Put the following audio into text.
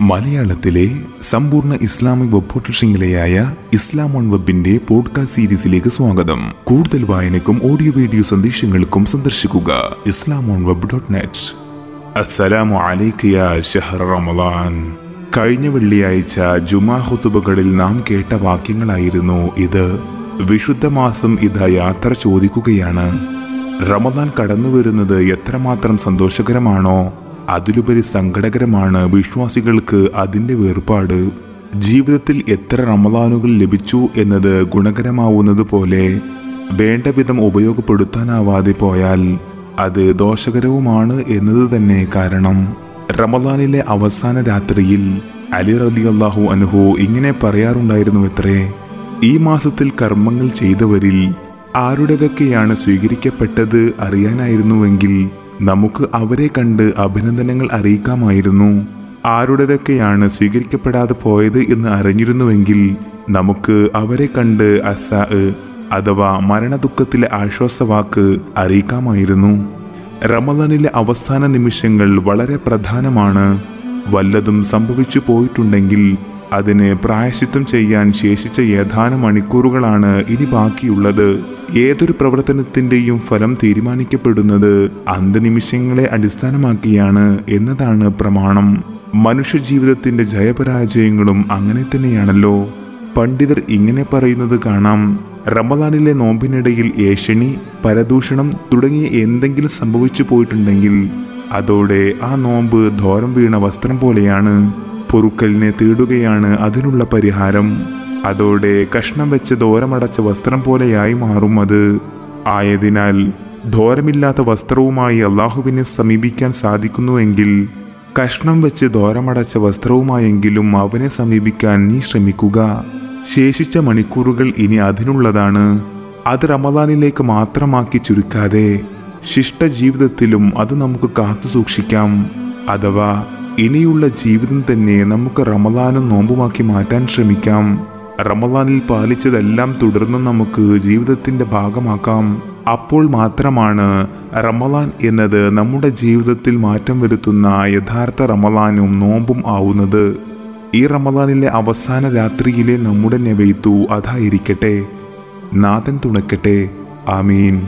മലയാളത്തിലെ സമ്പൂർണ Islamic web ശൃംഖലയായ ഇസ്ലാം ഓൺ വെബിന്റെ പോഡ്കാസ്റ്റ് സീരീസിലേക്ക് സ്വാഗതം. കൂടുതൽ വായനക്കും ഓഡിയോ വീഡിയോ സന്ദേശങ്ങൾക്കും സന്ദർശിക്കുക. Islam on web dot net. ഷഹർ Ramadan കഴിഞ്ഞ വെള്ളിയാഴ്ച ജുമാ ഹുത്തുബകളിൽ നാം കേട്ട വാക്യങ്ങളായിരുന്നു ഇത്. വിശുദ്ധ മാസം ഇതാ യാത്ര ചോദിക്കുകയാണ്. റമദാൻ കടന്നു വരുന്നത് എത്രമാത്രം സന്തോഷകരമാണോ? അതിലുപരി സങ്കടകരമാണ് വിശ്വാസികൾക്ക് അതിന്റെ വേർപാട്. ജീവിതത്തിൽ എത്ര റമദാനുകൾ ലഭിച്ചു എന്നത് ഗുണകരമാവുന്നത് പോലെ വേണ്ട വിധം ഉപയോഗപ്പെടുത്താനാവാതെ പോയാൽ അത് ദോഷകരവുമാണ് എന്നത് തന്നെ കാരണം. റമദാനിലെ അവസാന രാത്രിയിൽ അലി റലി അള്ളാഹു അനുഹു ഇങ്ങനെ പറയാറുണ്ടായിരുന്നു എത്രേ ഈ മാസത്തിൽ കർമ്മങ്ങൾ ചെയ്തവരിൽ ആരുടേതൊക്കെയാണ് സ്വീകരിക്കപ്പെട്ടത് അറിയാനായിരുന്നുവെങ്കിൽ നമുക്ക് അവരെ കണ്ട് അഭിനന്ദനങ്ങൾ അറിയിക്കാമായിരുന്നു. ആരുടേതൊക്കെയാണ് സ്വീകരിക്കപ്പെടാതെ പോയത് എന്ന് അറിഞ്ഞിരുന്നുവെങ്കിൽ നമുക്ക് അവരെ കണ്ട് അസ അഥവാ മരണദുഃഖത്തിലെ ആശ്വാസവാക്ക് അറിയിക്കാമായിരുന്നു. റമദാനിലെ അവസാന നിമിഷങ്ങൾ വളരെ പ്രധാനമാണ്. വല്ലതും സംഭവിച്ചു പോയിട്ടുണ്ടെങ്കിൽ അതിന് പ്രായശിത്വം ചെയ്യാൻ ശേഷിച്ച ഏതാനും മണിക്കൂറുകളാണ് ഇനി ബാക്കിയുള്ളത്. ഏതൊരു പ്രവർത്തനത്തിന്റെയും ഫലം തീരുമാനിക്കപ്പെടുന്നത് അന്തനിമിഷങ്ങളെ അടിസ്ഥാനമാക്കിയാണ് എന്നതാണ് പ്രമാണം. മനുഷ്യജീവിതത്തിന്റെ ജയപരാജയങ്ങളും അങ്ങനെ തന്നെയാണല്ലോ. പണ്ഡിതർ ഇങ്ങനെ പറയുന്നത് കാണാം. റമദാനിലെ നോമ്പിനിടയിൽ ഏഷണി പരദൂഷണം തുടങ്ങിയ എന്തെങ്കിലും സംഭവിച്ചു പോയിട്ടുണ്ടെങ്കിൽ അതോടെ ആ നോമ്പ് ധോരം വീണ വസ്ത്രം പോലെയാണ്. പൊറുക്കലിനെ തേടുകയാണ് അതിനുള്ള പരിഹാരം. അതോടെ കഷ്ണം വെച്ച് ദോരമടച്ച വസ്ത്രം പോലെയായി മാറും അത്. ആയതിനാൽ ധോരമില്ലാത്ത വസ്ത്രവുമായി അള്ളാഹുവിനെ സമീപിക്കാൻ സാധിക്കുന്നുവെങ്കിൽ കഷ്ണം വെച്ച് ദോരമടച്ച വസ്ത്രവുമായെങ്കിലും അവനെ സമീപിക്കാൻ നീ ശ്രമിക്കുക. ശേഷിച്ച മണിക്കൂറുകൾ ഇനി അതിനുള്ളതാണ്. അത് റമദാനിലേക്ക് മാത്രമാക്കി ചുരുക്കാതെ ശിഷ്ട ജീവിതത്തിലും അത് നമുക്ക് കാത്തു സൂക്ഷിക്കാം. അഥവാ ഇനിയുള്ള ജീവിതം തന്നെ നമുക്ക് റമദാനും നോമ്പുമാക്കി മാറ്റാൻ ശ്രമിക്കാം. റമദാനിൽ പാലിച്ചതെല്ലാം തുടർന്ന് നമുക്ക് ജീവിതത്തിന്റെ ഭാഗമാക്കാം. അപ്പോൾ മാത്രമാണ് റമദാൻ എന്നത് നമ്മുടെ ജീവിതത്തിൽ മാറ്റം വരുത്തുന്ന യഥാർത്ഥ റമദാനും നോമ്പും ആവുന്നത്. ഈ റമദാനിലെ അവസാന രാത്രിയിലെ നമ്മുടെ നെവയ്ത്തു അതായിരിക്കട്ടെ. നാഥൻ തുണക്കട്ടെ. ആമീൻ.